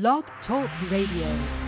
Blog Talk Radio.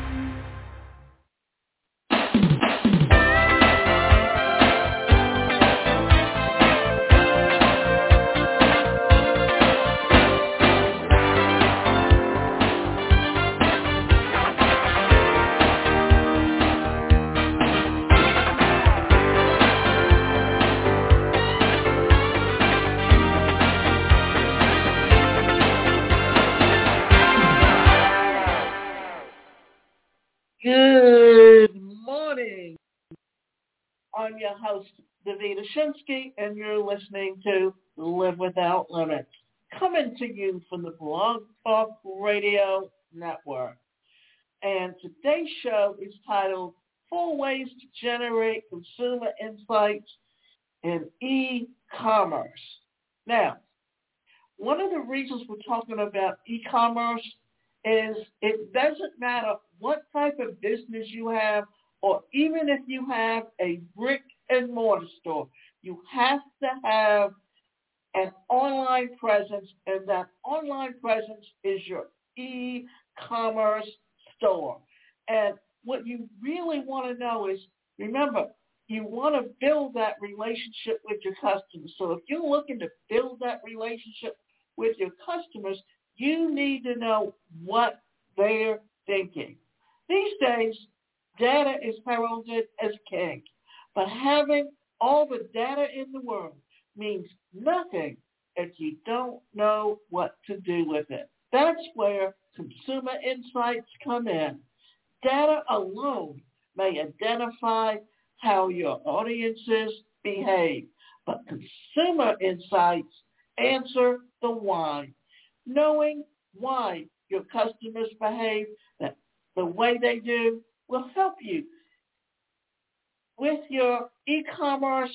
I'm your host, Davida Shinsky, and you're listening to Live Without Limits, coming to you from the Blog Talk Radio Network. And today's show is titled Four Ways to Generate Consumer Insights in E-Commerce. Now, one of the reasons we're talking about e-commerce is it doesn't matter what type of business you have or even if you have a brick and mortar store, you have to have an online presence and that online presence is your e-commerce store. And what you really want to know is, remember, you want to build that relationship with your customers. So if you're looking to build that relationship with your customers, you need to know what they're thinking. These days, data is heralded as king, but having all the data in the world means nothing if you don't know what to do with it. That's where consumer insights come in. Data alone may identify how your audiences behave, but consumer insights answer the why knowing why your customers behave the way they do will help you with your e-commerce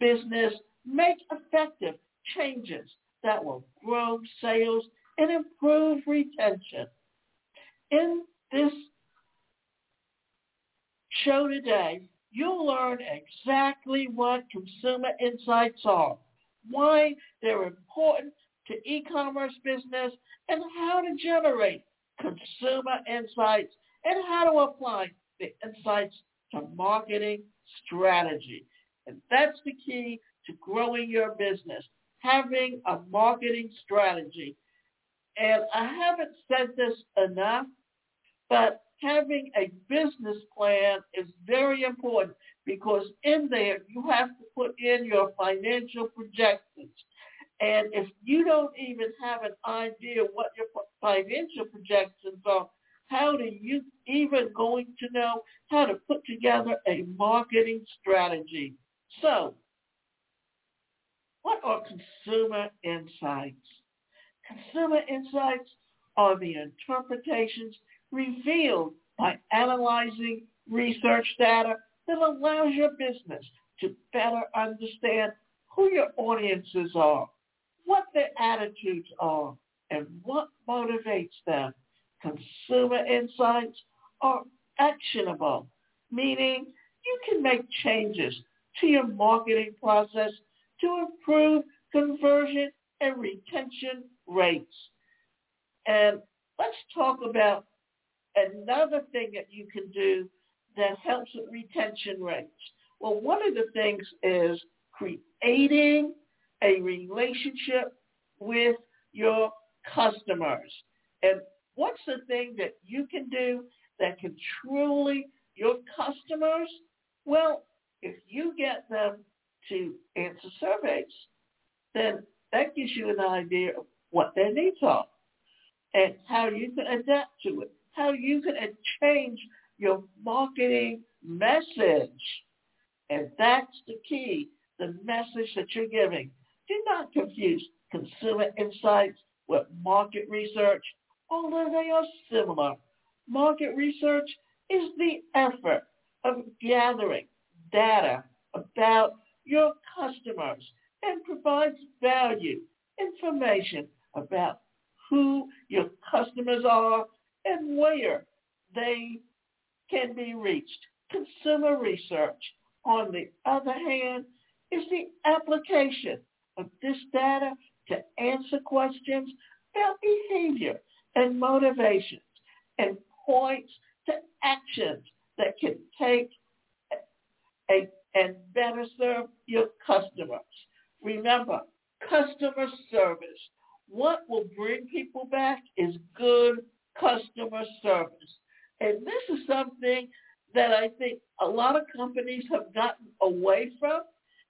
business make effective changes that will grow sales and improve retention. In this show today, you'll learn exactly what consumer insights are, why they're important to e-commerce business and how to generate consumer insights and how to apply the insights to marketing strategy. And that's the key to growing your business, having a marketing strategy. And I haven't said this enough, but having a business plan is very important because in there you have to put in your financial projections. And if you don't even have an idea what your financial projections are, how are you even going to know how to put together a marketing strategy? So, what are consumer insights? Consumer insights are the interpretations revealed by analyzing research data that allows your business to better understand who your audiences are what their attitudes are and what motivates them. Consumer insights are actionable, meaning you can make changes to your marketing process to improve conversion and retention rates. And let's talk about another thing that you can do that helps with retention rates. Well, one of the things is creating a relationship with your customers. And what's the thing that you can do that can truly your customers? Well, if you get them to answer surveys, then that gives you an idea of what their needs are and how you can adapt to it, how you can change your marketing message. And that's the key, the message that you're giving. Do not confuse consumer insights with market research, although they are similar. Market research is the effort of gathering data about your customers and provides value information about who your customers are and where they can be reached. Consumer research, on the other hand, is the application of this data to answer questions about behavior and motivations and points to actions that can take a, and better serve your customers. Remember, customer service. What will bring people back is good customer service. And this is something that I think a lot of companies have gotten away from.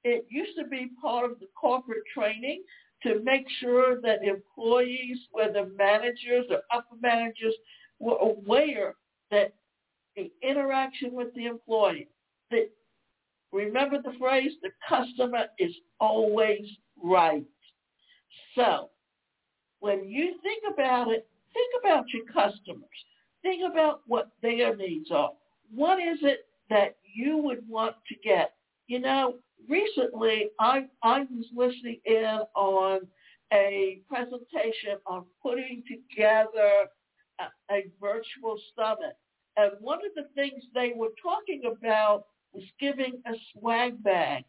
It used to be part of the corporate training to make sure that employees, whether managers or upper managers, were aware that the interaction with the employee, that remember the phrase, the customer is always right. So when you think about it, think about your customers. Think about what their needs are. What is it that you would want to get? You know, recently I, I was listening in on a presentation on putting together a, a virtual summit. And one of the things they were talking about was giving a swag bag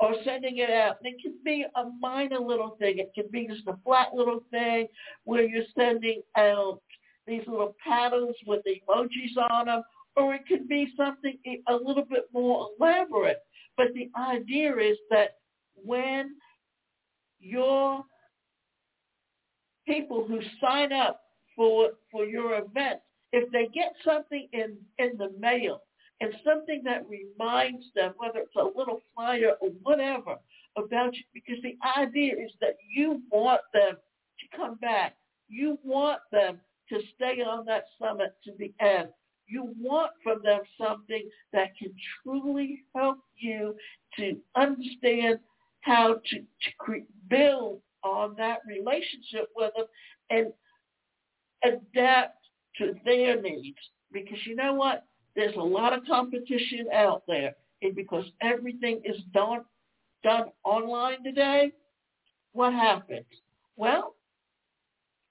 or sending it out. And it can be a minor little thing. It can be just a flat little thing where you're sending out these little paddles with emojis on them, or it could be something a little bit more elaborate. But the idea is that when your people who sign up for for your event, if they get something in in the mail and something that reminds them, whether it's a little flyer or whatever, about you, because the idea is that you want them to come back. You want them to stay on that summit to the end. You want from them something that can truly help you to understand how to, to build on that relationship with them and adapt to their needs. Because you know what? There's a lot of competition out there. And because everything is done, done online today, what happens? Well,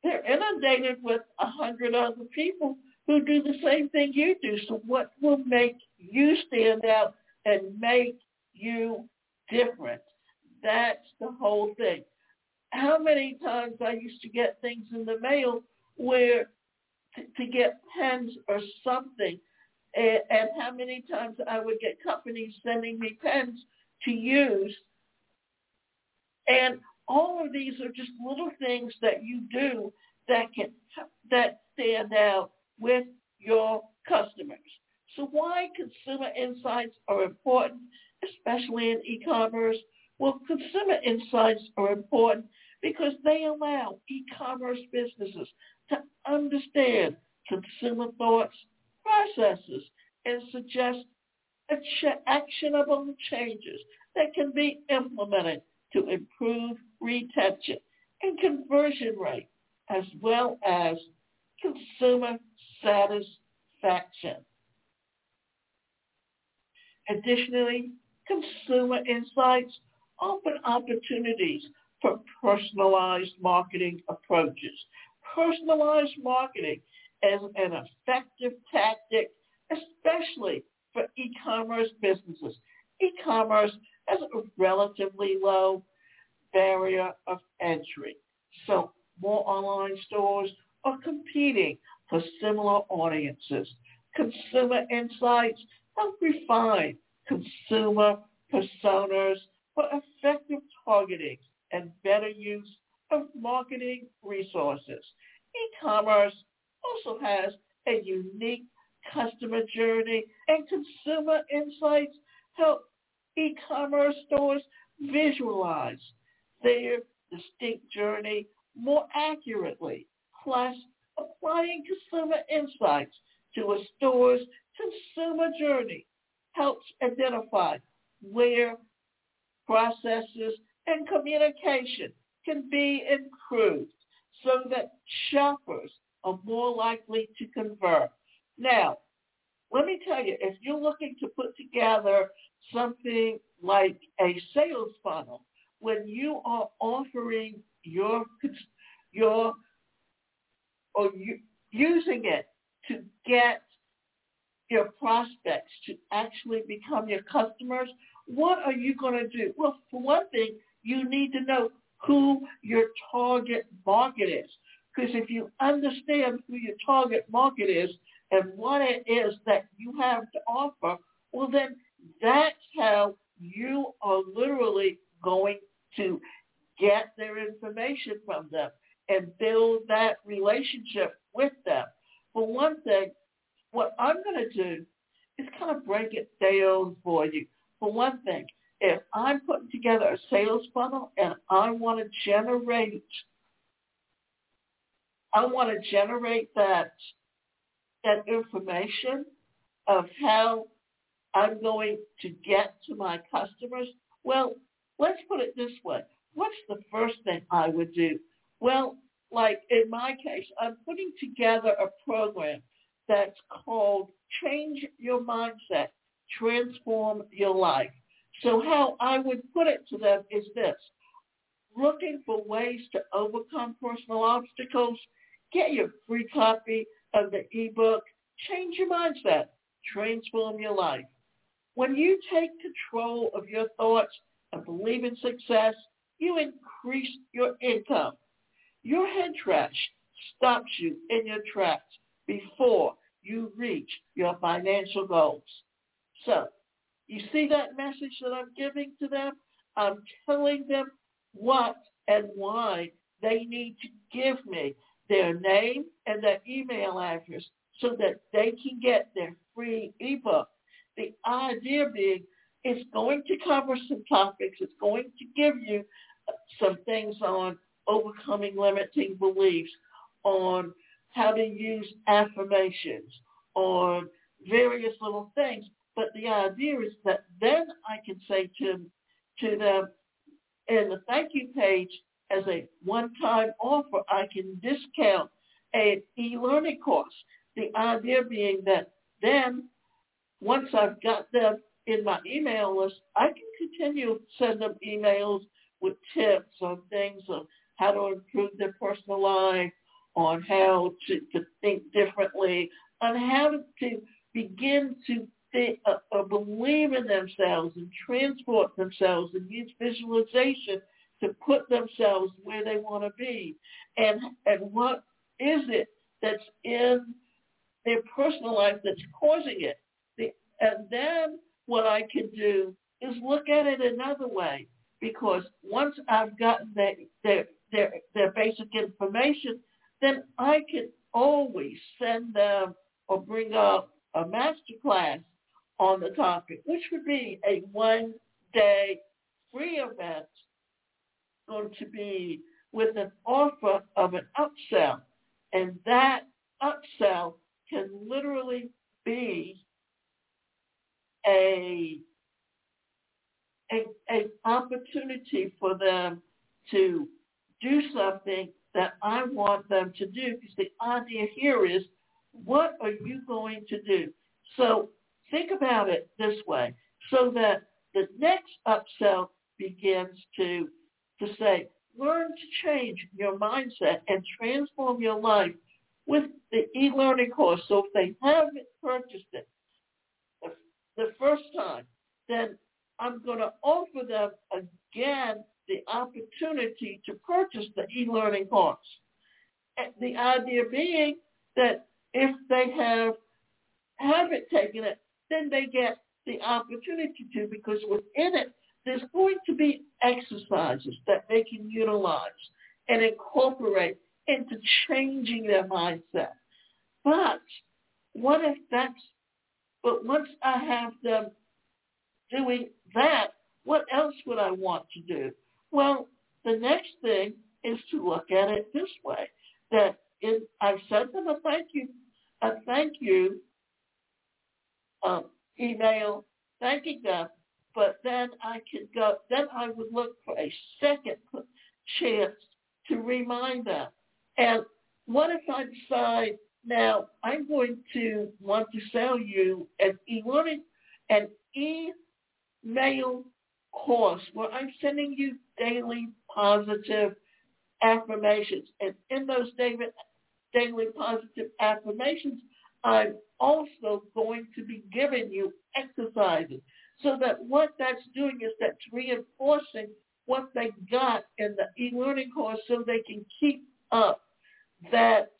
they're inundated with a hundred other people who do the same thing you do. So what will make you stand out and make you different? That's the whole thing. How many times I used to get things in the mail where to, to get pens or something, and, and how many times I would get companies sending me pens to use. And all of these are just little things that you do that can that stand out with your customers. So why consumer insights are important, especially in e-commerce? Well, consumer insights are important because they allow e-commerce businesses to understand consumer thoughts, processes, and suggest actionable changes that can be implemented to improve retention and conversion rate as well as consumer satisfaction. Additionally, consumer insights open opportunities for personalized marketing approaches. Personalized marketing is an effective tactic, especially for e-commerce businesses. E-commerce has a relatively low barrier of entry. So more online stores are competing for similar audiences. Consumer insights help refine consumer personas for effective targeting and better use of marketing resources. E-commerce also has a unique customer journey and consumer insights help e-commerce stores visualize their distinct journey more accurately. Plus, applying consumer insights to a store's consumer journey helps identify where processes and communication can be improved so that shoppers are more likely to convert. Now, let me tell you, if you're looking to put together something like a sales funnel, when you are offering your your or using it to get your prospects to actually become your customers, what are you going to do? Well, for one thing, you need to know who your target market is. Because if you understand who your target market is and what it is that you have to offer, well then that's how you are literally going to get their information from them and build that relationship with them. For one thing, what I'm going to do is kind of break it down for you. For one thing, if I'm putting together a sales funnel and I want to generate, I want to generate that that information of how I'm going to get to my customers. Well, let's put it this way. What's the first thing I would do? Well, like in my case, I'm putting together a program that's called Change Your Mindset, Transform Your Life. So how I would put it to them is this. Looking for ways to overcome personal obstacles, get your free copy of the ebook, Change Your Mindset, Transform Your Life. When you take control of your thoughts and believe in success, you increase your income. Your head trash stops you in your tracks before you reach your financial goals. So, you see that message that I'm giving to them? I'm telling them what and why they need to give me their name and their email address so that they can get their free ebook. The idea being it's going to cover some topics. It's going to give you some things on overcoming limiting beliefs, on how to use affirmations, on various little things. But the idea is that then I can say to, to them in the thank you page as a one-time offer, I can discount an e-learning course. The idea being that then once I've got them in my email list, I can continue to send them emails with tips on things on how to improve their personal life, on how to, to think differently, on how to begin to think, uh, uh, believe in themselves and transport themselves and use visualization to put themselves where they want to be. And, and what is it that's in their personal life that's causing it? The, and then what I can do is look at it another way because once I've gotten that, their, their, their basic information, then I can always send them or bring up a master class on the topic, which would be a one-day free event going to be with an offer of an upsell. And that upsell can literally be a, a, a opportunity for them to do something that I want them to do because the idea here is what are you going to do? So think about it this way so that the next upsell begins to, to say, learn to change your mindset and transform your life with the e-learning course. So if they haven't purchased it the, the first time, then I'm going to offer them again the opportunity to purchase the e-learning course. The idea being that if they have haven't taken it, then they get the opportunity to because within it there's going to be exercises that they can utilize and incorporate into changing their mindset. But what if that's, but once I have them doing that, what else would I want to do? Well, the next thing is to look at it this way, that in, I've sent them a thank you, a thank you um, email thanking them, but then I could go, then I would look for a second chance to remind them. And what if I decide now I'm going to want to sell you an e-learning, an e-mail course where I'm sending you daily positive affirmations. And in those daily, daily positive affirmations, I'm also going to be giving you exercises so that what that's doing is that's reinforcing what they got in the e-learning course so they can keep up that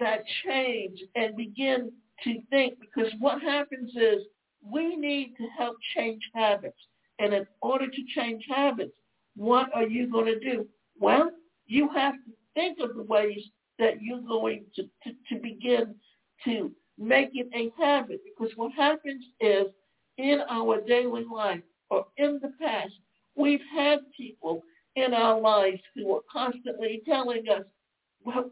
that change and begin to think because what happens is we need to help change habits. And in order to change habits, what are you going to do? Well, you have to think of the ways that you're going to, to, to begin to make it a habit. Because what happens is in our daily life or in the past, we've had people in our lives who are constantly telling us, well,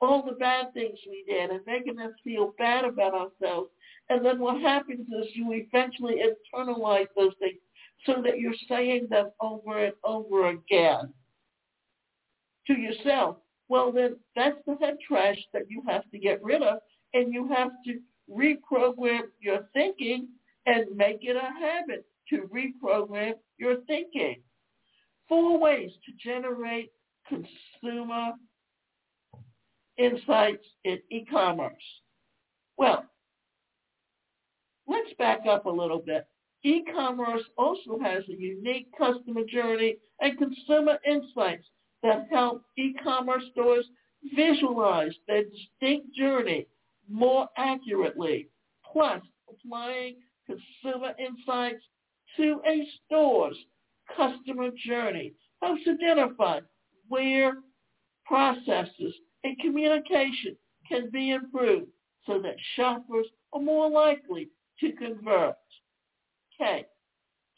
all the bad things we did and making us feel bad about ourselves. And then what happens is you eventually internalize those things so that you're saying them over and over again to yourself. Well, then that's the head trash that you have to get rid of, and you have to reprogram your thinking and make it a habit to reprogram your thinking. Four ways to generate consumer insights in e-commerce. Well, let's back up a little bit. E-commerce also has a unique customer journey and consumer insights that help e-commerce stores visualize their distinct journey more accurately, plus applying consumer insights to a store's customer journey helps identify where processes and communication can be improved so that shoppers are more likely to convert. Okay,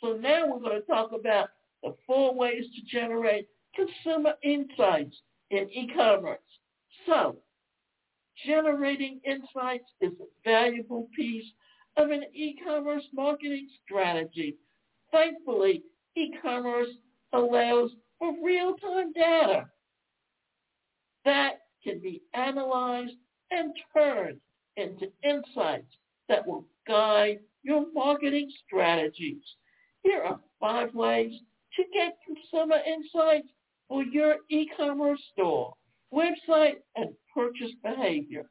so now we're going to talk about the four ways to generate consumer insights in e-commerce. So, generating insights is a valuable piece of an e-commerce marketing strategy. Thankfully, e-commerce allows for real-time data that can be analyzed and turned into insights that will guide your marketing strategies. Here are five ways to get consumer insights for your e-commerce store, website, and purchase behavior.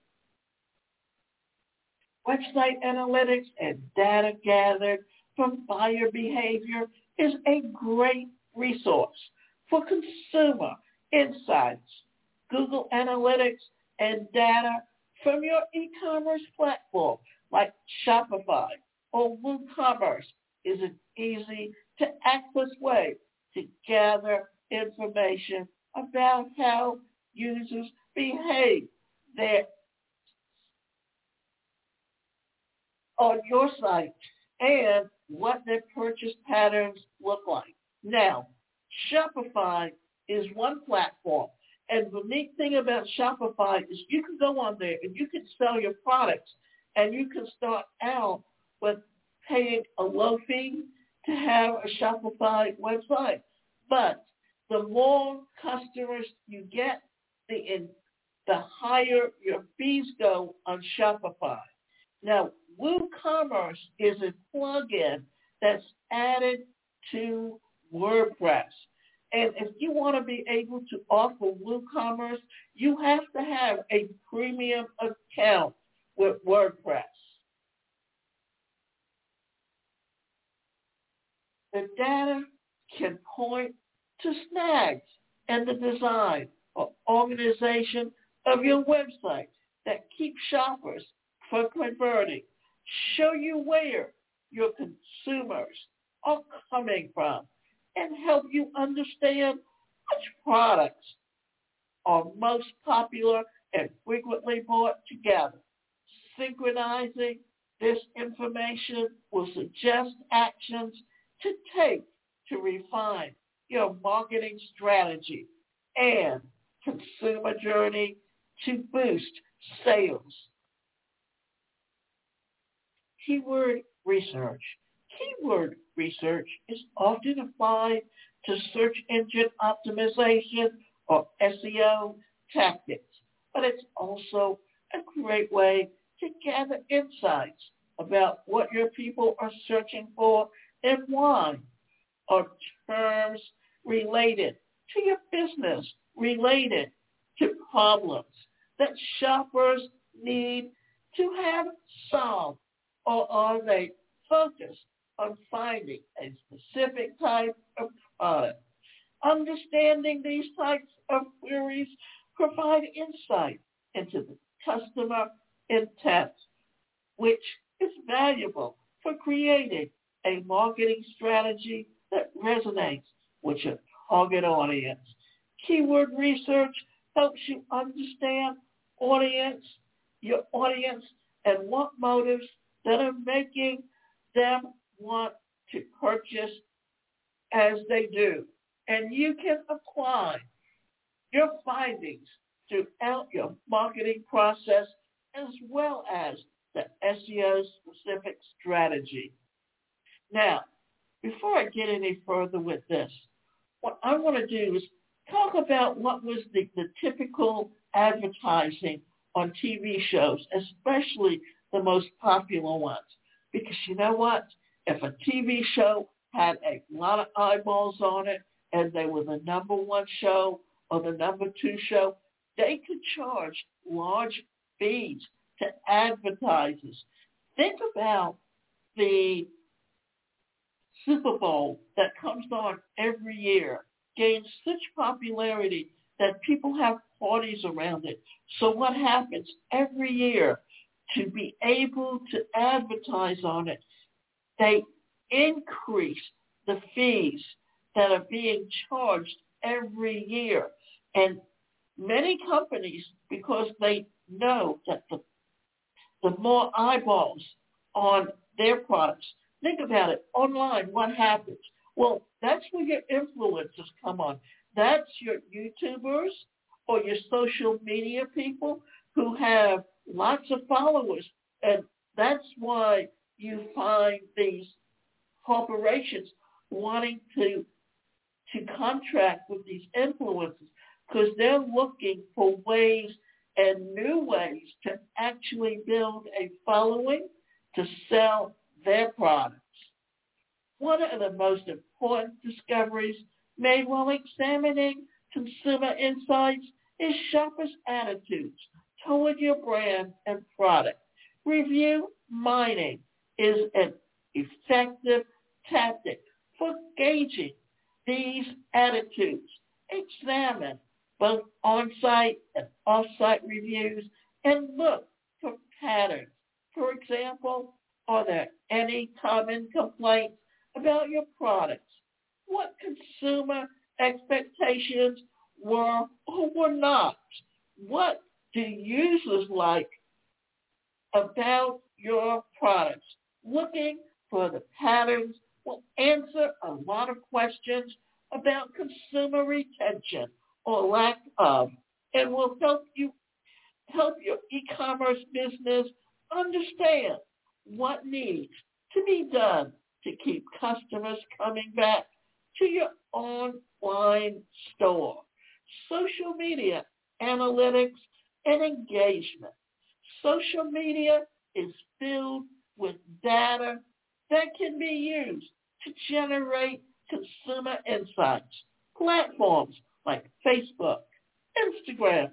Website analytics and data gathered from buyer behavior is a great resource for consumer insights. Google Analytics and data from your e-commerce platform like Shopify or WooCommerce is an easy to access way to gather information about how users behave there on your site and what their purchase patterns look like. Now, Shopify is one platform. And the neat thing about Shopify is you can go on there and you can sell your products and you can start out with paying a low fee to have a Shopify website. But the more customers you get, the, in, the higher your fees go on Shopify. Now, WooCommerce is a plugin that's added to WordPress. And if you want to be able to offer WooCommerce, you have to have a premium account with WordPress. The data can point to snags in the design or organization of your website that keep shoppers from converting show you where your consumers are coming from and help you understand which products are most popular and frequently bought together. Synchronizing this information will suggest actions to take to refine your marketing strategy and consumer journey to boost sales keyword research. Keyword research is often applied to search engine optimization or SEO tactics, but it's also a great way to gather insights about what your people are searching for and why, or terms related to your business, related to problems that shoppers need to have solved or are they focused on finding a specific type of product? Understanding these types of queries provide insight into the customer intent, which is valuable for creating a marketing strategy that resonates with your target audience. Keyword research helps you understand audience, your audience, and what motives that are making them want to purchase as they do. And you can apply your findings throughout your marketing process as well as the SEO specific strategy. Now, before I get any further with this, what I want to do is talk about what was the, the typical advertising on TV shows, especially the most popular ones. Because you know what? If a TV show had a lot of eyeballs on it and they were the number one show or the number two show, they could charge large fees to advertisers. Think about the Super Bowl that comes on every year, gains such popularity that people have parties around it. So what happens every year to be able to advertise on it, they increase the fees that are being charged every year. And many companies, because they know that the, the more eyeballs on their products, think about it, online, what happens? Well, that's where your influencers come on. That's your YouTubers or your social media people who have lots of followers. And that's why you find these corporations wanting to to contract with these influencers because they're looking for ways and new ways to actually build a following to sell their products. One of the most important discoveries made while examining consumer insights is shoppers' attitudes toward your brand and product. Review mining is an effective tactic for gauging these attitudes. Examine both on-site and off-site reviews and look for patterns. For example, are there any common complaints about your products? What consumer expectations were or were not? What do users like about your products? Looking for the patterns will answer a lot of questions about consumer retention or lack of and will help you help your e-commerce business understand what needs to be done to keep customers coming back to your online store. Social media analytics and engagement. Social media is filled with data that can be used to generate consumer insights. Platforms like Facebook, Instagram,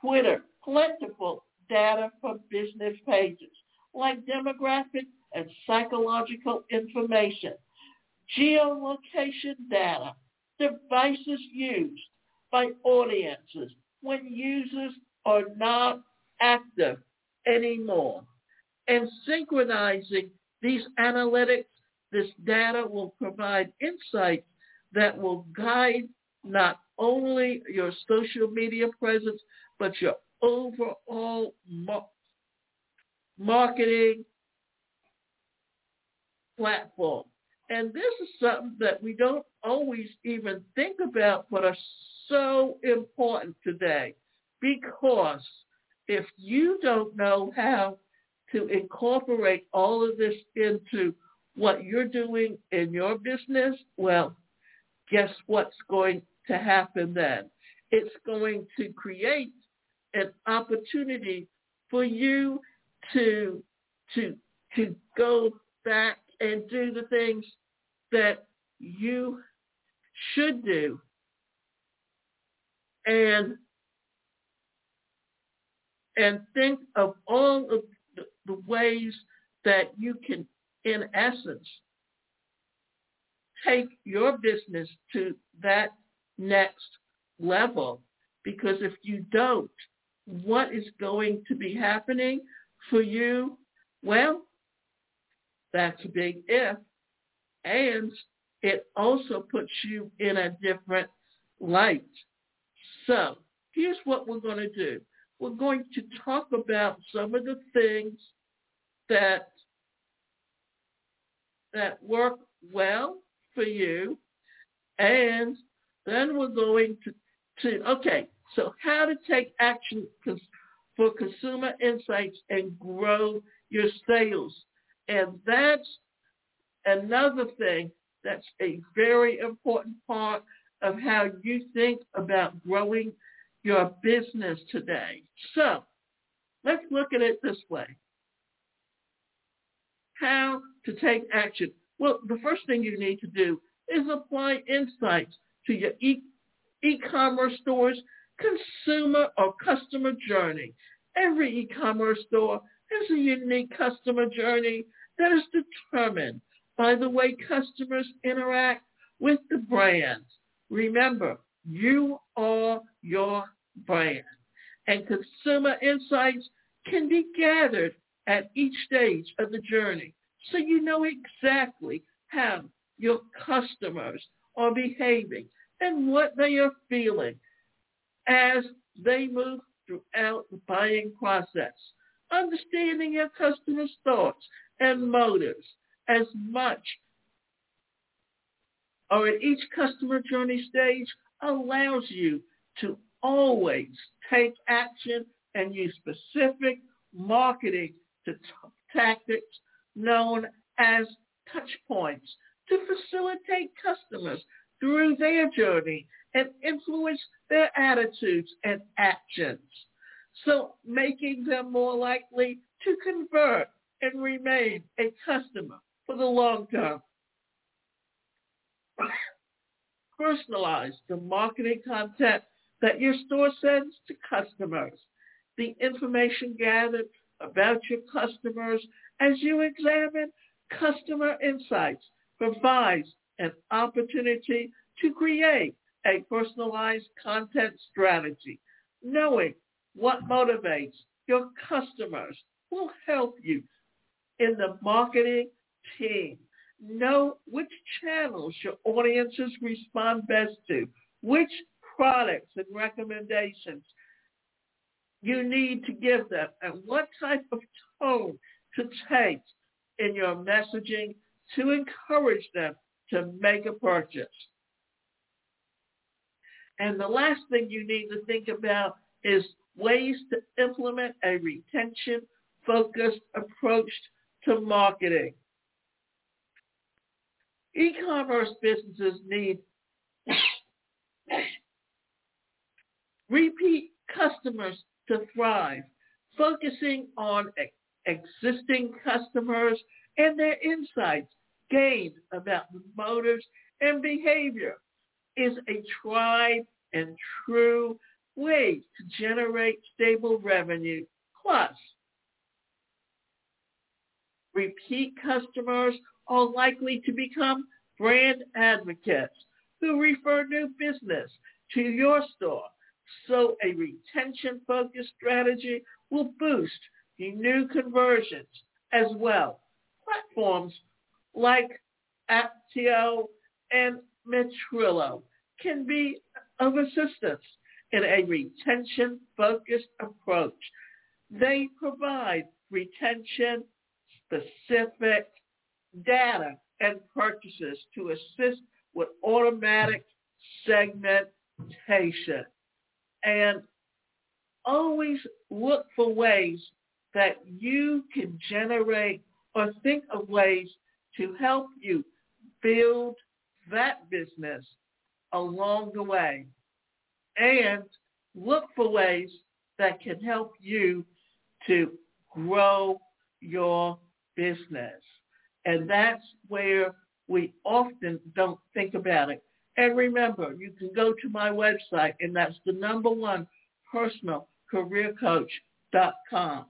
Twitter, plentiful data from business pages like demographic and psychological information, geolocation data, devices used by audiences when users are not active anymore. And synchronizing these analytics, this data will provide insights that will guide not only your social media presence, but your overall marketing platform. And this is something that we don't always even think about, but are so important today. Because if you don't know how to incorporate all of this into what you're doing in your business, well, guess what's going to happen then? It's going to create an opportunity for you to to to go back and do the things that you should do and and think of all of the, the ways that you can in essence take your business to that next level Because if you don't, what is going to be happening for you? Well, that's a big if. And it also puts you in a different light. So here's what we're going to do. We're going to talk about some of the things that that work well for you and then we're going to, to okay, so how to take action for consumer insights and grow your sales. And that's another thing that's a very important part of how you think about growing your business today. So let's look at it this way. How to take action. Well, the first thing you need to do is apply insights to your e- e-commerce store's consumer or customer journey. Every e-commerce store has a unique customer journey that is determined by the way customers interact with the brand. Remember, you are your brand. And consumer insights can be gathered at each stage of the journey so you know exactly how your customers are behaving and what they are feeling as they move throughout the buying process. Understanding your customers' thoughts and motives as much or at each customer journey stage allows you to always take action and use specific marketing t- tactics known as touch points to facilitate customers through their journey and influence their attitudes and actions. So making them more likely to convert and remain a customer for the long term. Personalize the marketing content that your store sends to customers. The information gathered about your customers as you examine customer insights provides an opportunity to create a personalized content strategy. Knowing what motivates your customers will help you in the marketing team. Know which channels your audiences respond best to, which products and recommendations you need to give them, and what type of tone to take in your messaging to encourage them to make a purchase. And the last thing you need to think about is ways to implement a retention-focused approach to marketing. E-commerce businesses need repeat customers to thrive, focusing on existing customers and their insights gained about the motives and behavior is a tried and true way to generate stable revenue. Plus, repeat customers are likely to become brand advocates who refer new business to your store. So a retention-focused strategy will boost new conversions as well. Platforms like Apptio and Metrilo can be of assistance in a retention-focused approach. They provide retention-specific data and purchases to assist with automatic segmentation. And always look for ways that you can generate or think of ways to help you build that business along the way and look for ways that can help you to grow your business. And that's where we often don't think about it. And remember, you can go to my website, and that's the number one personal career coach.com.